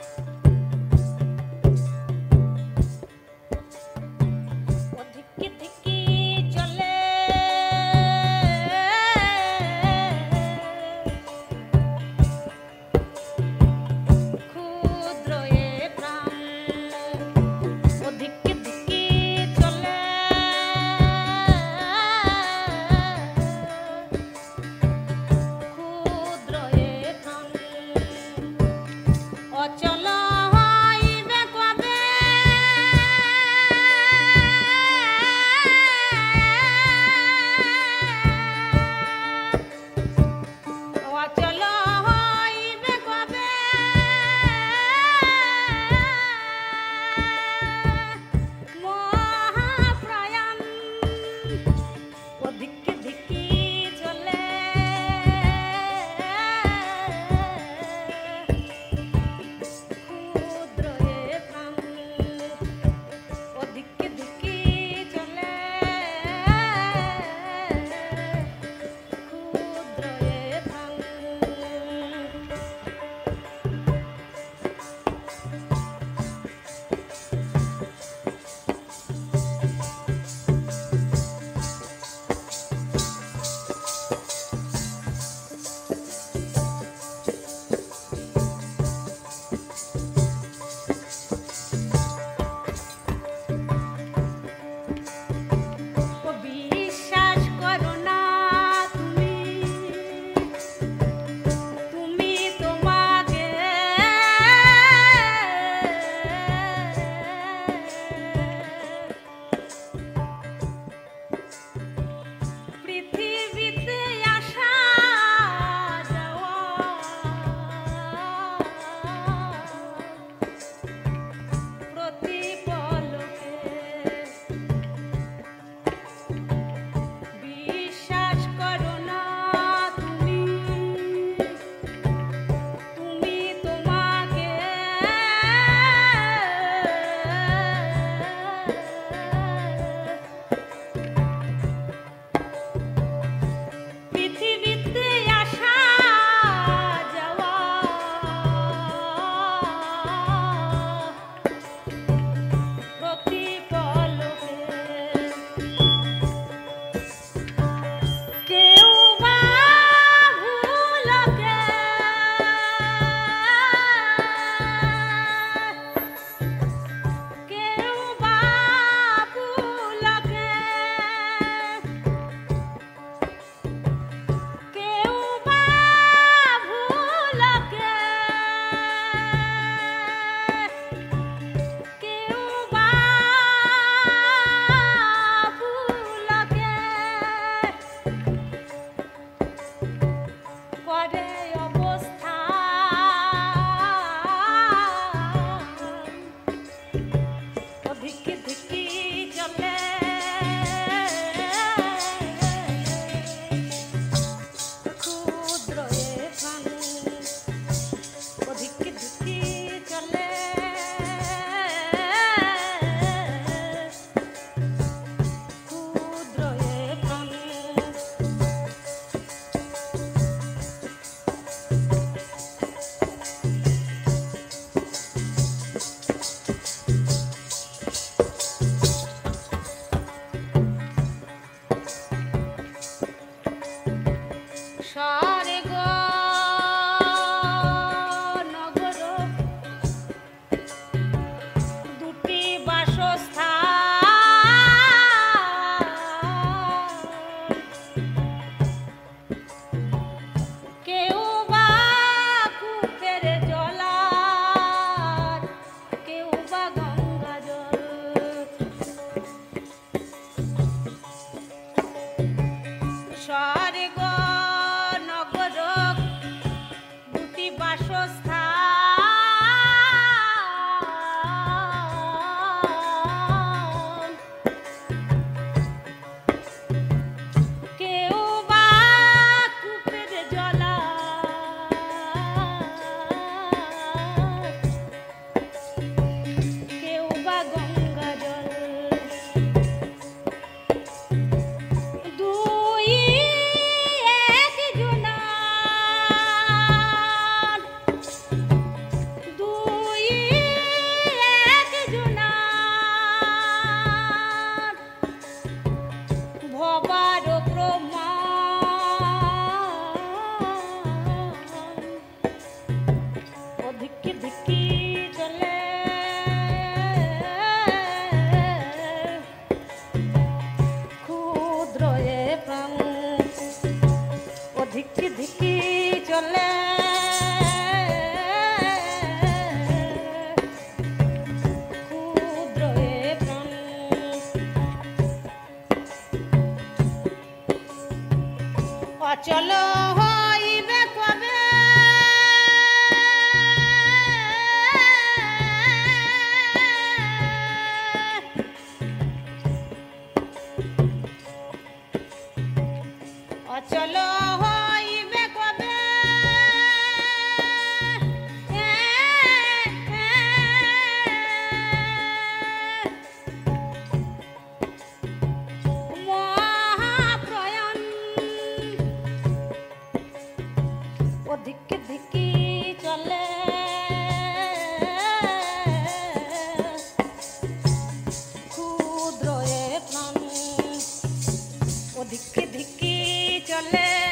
ও ধিকি ধিকি চলে অচল সমুদ্র এখন ও দিকে দিকে চলে